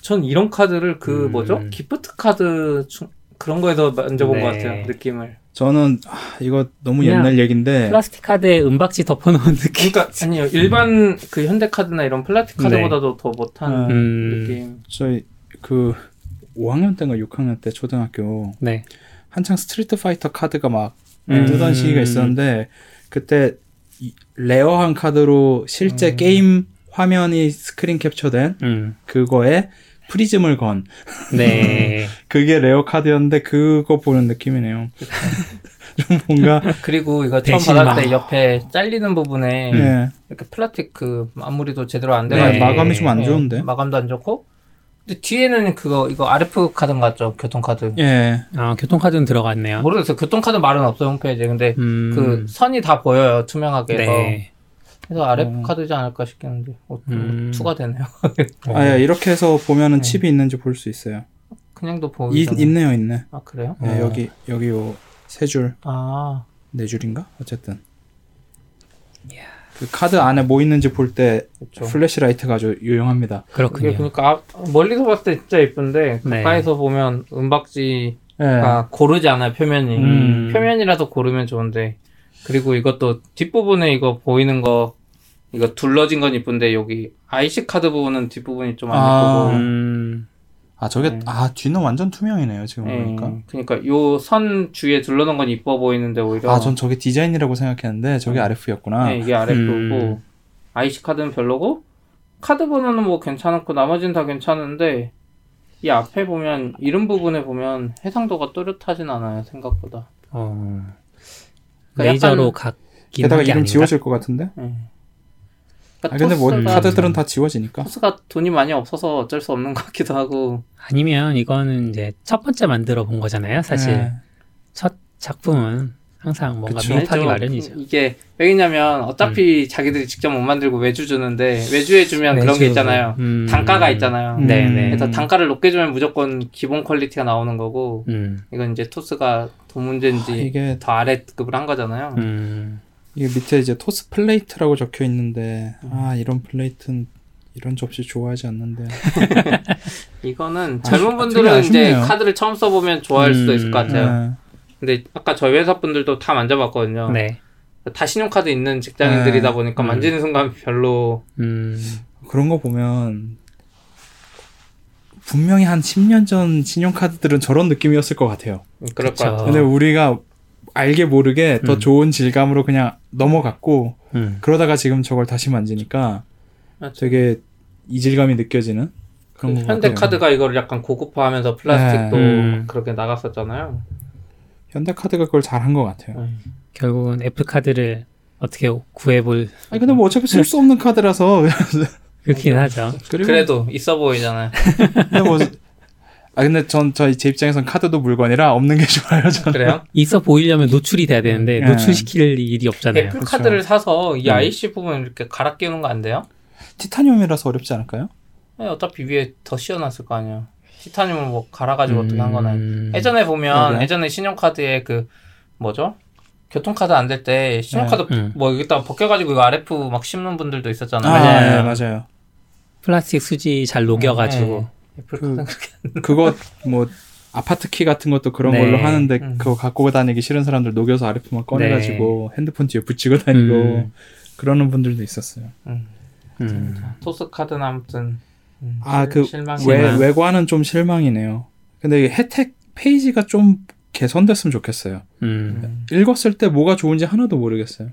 전 이런 카드를 그 음. 뭐죠? gift 카드 중- 그런 거에서 만져본 네. 것 같아요. 느낌을. 저는 아, 이거 너무 옛날 얘기인데 플라스틱 카드에 은박지 덮어놓은 느낌. 그러니까 *laughs* 아니요 일반 그 현대 카드나 이런 플라스틱 카드보다도 더 못한 음. 음. 느낌. 저희 그 5학년 때인가 6학년 때 초등학교 네. 한창 스트리트 파이터 카드가 막 음. 뜨던 시기가 있었는데 그때 이- rare한 카드로 실제 음. 게임 화면이 스크린 캡처된 음. 그거에 프리즘을 건 네. *laughs* 그게 rare 카드였는데 그거 보는 느낌이네요. *laughs* 좀 뭔가 그리고 이거 처음 받았을 때 막- 옆에 잘리는 부분에 네, 이렇게 플라스틱 그 마무리도 제대로 안 네, 돼가지고 마감이 좀안 네, 좋은데. 마감도 안 좋고. 근데 뒤에는 그거 이거 RF 카드 같죠? 교통카드. 예, 아, 교통카드는 들어갔네요. 모르겠어요. 교통카드 말은 없어요 홈페이지에. 근데 음. 그 선이 다 보여요 투명하게 해서. 네. 그래서 RF 어. 카드지 않을까 싶겠는데 어, 음. 투과 되네요. 어. 아, 예, 이렇게 해서 보면은 네. 칩이 있는지 볼 수 있어요. 그냥도 이, 보이죠. 있네요, 있네. 아 그래요? 예, 어. 여기 여기 요 세 줄, 아 네 줄인가? 어쨌든. 그 카드 안에 뭐 있는지 볼때 그렇죠. flash light가 아주 유용합니다. 그렇군요. 그러니까 앞- 멀리서 봤을 때 진짜 예쁜데 네. 가까이서 보면 은박지가 예. 고르지 않아요 표면이. 음. 표면이라도 고르면 좋은데 그리고 이것도 뒷부분에 이거 보이는 거 이거 둘러진 건 이쁜데 여기 IC 카드 부분은 뒷부분이 좀안 아. 예쁘고 음. 아, 저게 네. 아, 뒤는 완전 투명이네요, 지금 예, 보니까. 그러니까 요 선 주위에 둘러놓은 건 이뻐 보이는데 오히려 아, 전 저게 디자인이라고 생각했는데 저게 음. RF였구나. 네, 이게 RF고 음. IC 카드는 별로고 카드 번호는 뭐 괜찮았고 나머지는 다 괜찮은데 이 앞에 보면 이름 부분에 보면 해상도가 또렷하진 않아요 생각보다. 어. 그러니까 레이저로 약간- 각인 게다가 이름 아닌가? 지워질 것 같은데? 예. 아, 그러니까 근데 뭐 카드들은 다 지워지니까. 토스가 돈이 많이 없어서 어쩔 수 없는 *laughs* 것 같기도 하고 아니면 이거는 이제 첫 번째 만들어 본 거잖아요. 사실 예. 첫 작품은 항상 뭔가 그쵸. 미흡하기 아니죠. 마련이죠. 이게 왜냐면 어차피 자기들이 직접 못 만들고 외주 주는데 외주해 주면 그런 게. 있잖아요. 음. 단가가 있잖아요. 음. 네네. 그래서 단가를 높게 주면 무조건 기본 quality가 나오는 거고 음. 이건 이제 토스가 돈 문제인지 아, 이게 더 아래급을 한 거잖아요. 음. 이게 밑에 이제 토스 플레이트라고 적혀 있는데 아 이런 플레이트는 이런 접시 좋아하지 않는데 *laughs* 이거는 아, 젊은 아, 분들은 이제. 카드를 처음 써보면 좋아할 수도 음. 있을 것 같아요. 예. 근데 아까 저희 회사 분들도 다 만져봤거든요. 네. 다 신용카드 있는 직장인들이다 네. 보니까 음. 만지는 순간 별로 음. 그런 거 보면 분명히 한 10년 전 신용카드들은 저런 느낌이었을 것 같아요. 그럴 그쵸. 것 같아요. 근데 우리가 알게 모르게 더 음. 좋은 질감으로 그냥 넘어갔고 음. 그러다가 지금 저걸 다시 만지니까 맞죠. 되게 이질감이 느껴지는 그런 것 현대 같아요. 카드가 이거를 약간 고급화하면서 플라스틱도 네. 음. 그렇게 나갔었잖아요. 현대 카드가 그걸 잘한 것 같아요. 결국은 애플 카드를 어떻게 구해볼 아니 근데 뭐 어차피 쓸 수 없는 카드라서 그렇긴 하죠. 그리고 그래도 있어 보이잖아요. 근데 뭐 아 근데 전 저희 제 입장에선 카드도 물건이라 없는 게 *laughs* 좋아요. 저는. 그래요? 있어 보이려면 노출이 돼야 되는데 네. 노출시킬 일이 없잖아요. 애플 그쵸. 카드를 사서 이 음. IC 부분 이렇게 갈아 끼우는 거 안 돼요? 티타늄이라서 어렵지 않을까요? 네, 어차피 위에 더 씌워놨을 거 아니에요. 티타늄을 뭐 갈아가지고 한 거는. 음. 예전에 보면 그러게요. 예전에 신용카드에 그 뭐죠? 교통카드 안 될 때 신용카드 음. 뭐 여기다 벗겨가지고 이거 RF 막 씹는 분들도 있었잖아요. 아, 맞아요. 네, 맞아요. 플라스틱 수지 잘 녹여가지고 네. 그렇게 그거 뭐 아파트 키 같은 것도 그런 네. 걸로 하는데 음. 그거 갖고 다니기 싫은 사람들 녹여서 RF만 꺼내가지고 핸드폰 뒤에 붙이고 다니고 음. 그러는 분들도 있었어요. 음. 음. 토스 카드는 아무튼 음, 아, 실- 그 외, 실망. 외관은 좀 실망이네요. 근데 혜택 페이지가 좀 개선됐으면 좋겠어요. 음. 읽었을 때 뭐가 좋은지 하나도 모르겠어요.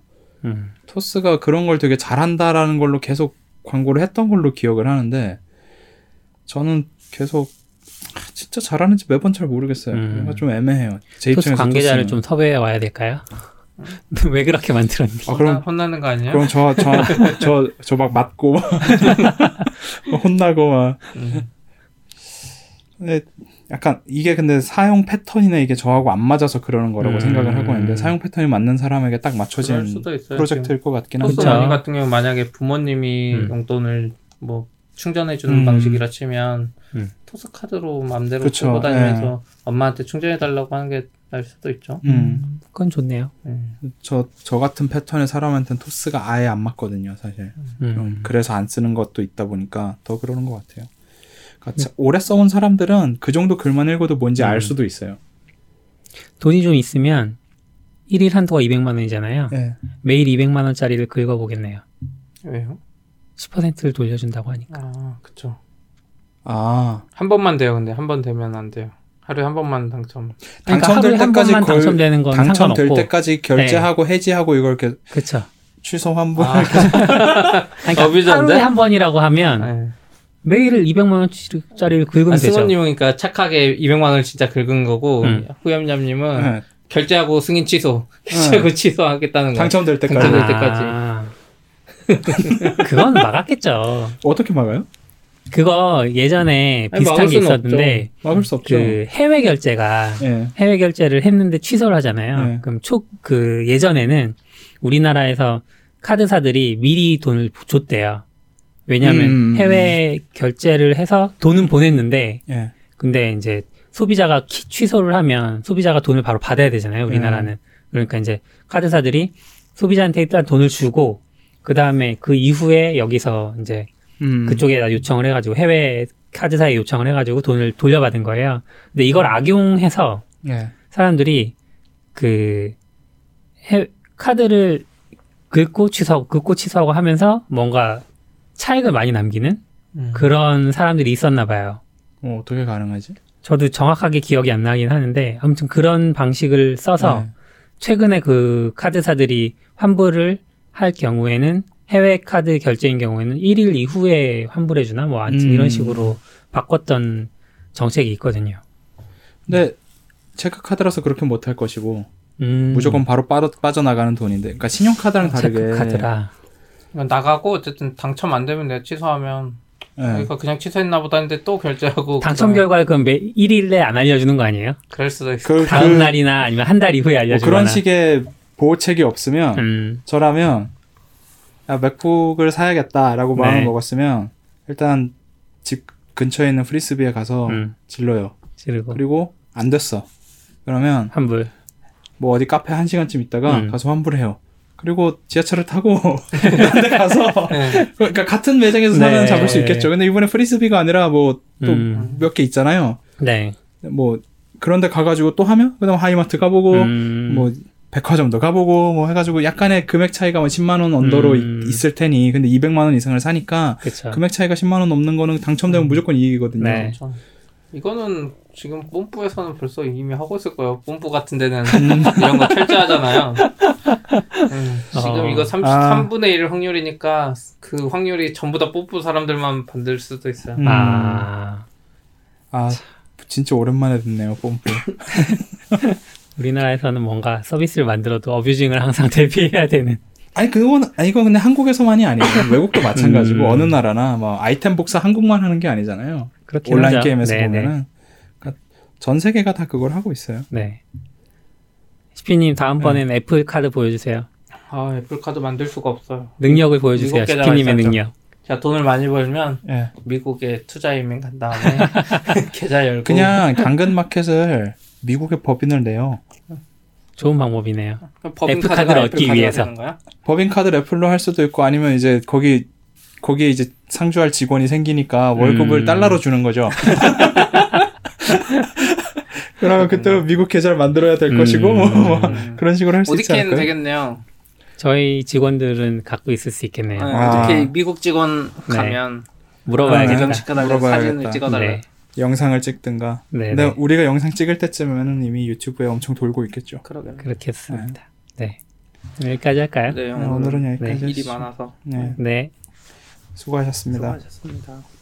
음. 토스가 그런 걸 되게 잘한다라는 걸로 계속 광고를 했던 걸로 기억을 하는데 저는 계속 아, 진짜 잘하는지 매번 잘 모르겠어요. 음. 뭔가 좀 애매해요. 제 토스 입장에서 관계자를 토스는. 좀 섭외해 와야 될까요? *laughs* 왜 그렇게 만들었니? 아, 혼나, 그럼 혼나 는 거 아니야? 그럼 저 저 저 저 막 맞고 *laughs* 혼나고 막 음. 근데 약간 이게 근데 사용 패턴이나 이게 저하고 안 맞아서 그러는 거라고 음. 생각을 하고 있는데 사용 패턴이 맞는 사람에게 딱 맞춰진. 프로젝트일 것 같긴 한데. 머니 같은 경우 만약에 부모님이 음. 용돈을 뭐 충전해 주는 음. 방식이라 치면 음. 토스 카드로 마음대로 그쵸, 쓰고 다니면서 엄마한테 충전해 달라고 하는 게 나을 수도 있죠. 음. 그건 좋네요. 음. 저, 저 같은 패턴의 사람한테는 토스가 아예 안 맞거든요, 사실. 음. 음, 그래서 안 쓰는 것도 있다 보니까 더 그러는 것 같아요. 그러니까 자- 오래 써온 사람들은 그 정도 글만 읽어도 뭔지 음. 알 수도 있어요. 돈이 좀 있으면 1일 한도가 200만 원이잖아요. 네. 매일 200만 원짜리를 긁어보겠네요. 왜요? 10%를 돌려준다고 하니까. 아, 그쵸. 아, 한 번만 돼요. 근데 한 번 되면 안 돼요. 하루에 한 번만 당첨. 그러니까 당첨될 때까지 번만 걸- 당첨되는 건 당첨될 상관없고. 때까지 결제하고 해지하고 이걸 이렇게 그렇죠. 취소 환불 아, *laughs* 그러니까 어비전데? 하루에 한 번이라고 하면 네. 매일 200만 원짜리를 긁으면 아, 되죠. 승호님이니까 착하게 200만 원을 진짜 긁은 거고 음. 후염냠님은 네. 결제하고 승인 취소, 결제하고 *laughs* 취소하겠다는 거. 당첨될 때까지 당첨될 때까지. 아. *laughs* 그건 막았겠죠. 어떻게 막아요? 그거 예전에 아니, 비슷한 게 있었는데 막을 수 없죠. 그 해외 결제가 예. 해외 결제를 했는데 취소를 하잖아요. 네. 그럼 초 그 예전에는 우리나라에서 카드사들이 미리 돈을 줬대요. 왜냐하면 음. 해외 결제를 해서 돈은 보냈는데 예. 근데 이제 소비자가 키- 취소를 하면 소비자가 돈을 바로 받아야 되잖아요. 우리나라는 그러니까 이제 카드사들이 소비자한테 일단 돈을 주고 그 다음에 그 이후에 여기서 이제 음. 그쪽에다 요청을 해가지고 해외 카드사에 요청을 해가지고 돈을 돌려받은 거예요. 근데 이걸 악용해서 예. 사람들이 그 해, 카드를 긁고 취소하고 긁고 취소하고 하면서 뭔가 차익을 많이 남기는 음. 그런 사람들이 있었나 봐요. 어, 어떻게 가능하지? 저도 정확하게 기억이 안 나긴 하는데 아무튼 그런 방식을 써서 네. 최근에 그 카드사들이 환불을 할 경우에는 해외 카드 결제인 경우에는 1일 이후에 환불해 주나 뭐 아무튼 음. 이런 식으로 바꿨던 정책이 있거든요. 근데 체크카드라서 그렇게 못 할 것이고 음. 무조건 바로 빠져, 빠져나가는 돈인데 그러니까 신용카드랑 다르게 체크 카드라. 이건 나가고 어쨌든 당첨 안 되면 내가 취소하면 예. 그러니까 그냥 취소했나 보다 했는데 또 결제하고 당첨 그다음에 결과를 그럼 매 1일에 안 알려주는 거 아니에요? 그럴 수도 있어. 그, 다음 그- 날이나 아니면 한 달 이후에 뭐 알려주거나. 그런 식의 보호책이 없으면 음. 저라면 야, 맥북을 사야겠다라고 마음을 네. 먹었으면 일단 집 근처에 있는 프리스비에 가서 음. 질러요. 지르고 그리고 안 됐어. 그러면 환불. 뭐 어디 카페 한 시간쯤 있다가 음. 가서 환불해요. 그리고 지하철을 타고 *laughs* 다른 데 가서 *laughs* 네. 그러니까 같은 매장에서 사면 네. 잡을 수 있겠죠. 근데 이번에 프리스비가 아니라 뭐 또 몇개 음. 있잖아요. 네. 뭐 그런 데 가가지고 또 하면 그다음 하이마트 가보고 음. 뭐 백화점도 가보고 뭐 해가지고 약간의 금액 차이가 뭐 10만 원 under로 음. 이- 있을 테니 근데 200만 원 이상을 사니까 그쵸. 금액 차이가 10만 원 넘는 거는 당첨되면 무조건 이익이거든요. 네. 그렇죠. 이거는 지금 뽐뿌에서는 벌써 이미 하고 있을 거예요. 뽐뿌 같은 데는 음. *laughs* 이런 거 철저하잖아요. 음, 지금 어. 이거 아. 33분의 1 확률이니까 그 확률이 전부 다 뽐뿌 사람들만 받을 수도 있어요. 음. 아아 진짜 오랜만에 듣네요 뽐뿌. *laughs* 우리나라에서는 뭔가 서비스를 만들어도 어뷰징을 항상 *laughs* 대비해야 되는. 아니 그건 아니 이거 근데 한국에서만이 아니에요. 외국도 마찬가지고 음. 어느 나라나 뭐 아이템 복사 한국만 하는 게 아니잖아요. 그렇긴 온라인 하죠. 게임에서 네, 보면은 그러니까 전 세계가 다 그걸 하고 있어요. 네. 시피님 다음번에는 애플 카드 보여주세요. 아 애플 카드 만들 수가 없어요. 능력을 보여주세요. 시피님의. 능력. 제가 돈을 많이 벌면 예. 미국에 투자 이민 간 다음에 *laughs* 계좌 열고 그냥 당근 마켓을 미국의 법인을 내요. 좋은 방법이네요. 법인 카드를 얻기 위해서. 법인 카드 애플로 할 수도 있고 아니면 이제 거기 거기에 이제 상주할 직원이 생기니까 월급을 음. 달러로 주는 거죠. *laughs* 그러면 그때 미국 계좌를 만들어야 될 음. 것이고 뭐, 뭐 음. 그런 식으로 할 수 있지 않을까요? 되겠네요. 저희 직원들은 갖고 있을 수 있겠네요. 네, 아. 어떻게 미국 직원 네. 가면. 인정시켜달라 물어봐야겠다. 사진을 찍어달라. 네. 영상을 찍든가. 네, 근데 네. 우리가 영상 찍을 때쯤에는 이미 유튜브에 엄청 돌고 있겠죠. 그러겠네. 그렇겠습니다. 네. 여기까지 할까요? 네, 네, 오늘은 오늘은 여기까지 네. 일이. 많아서 네, 네. 수고하셨습니다. 수고하셨습니다.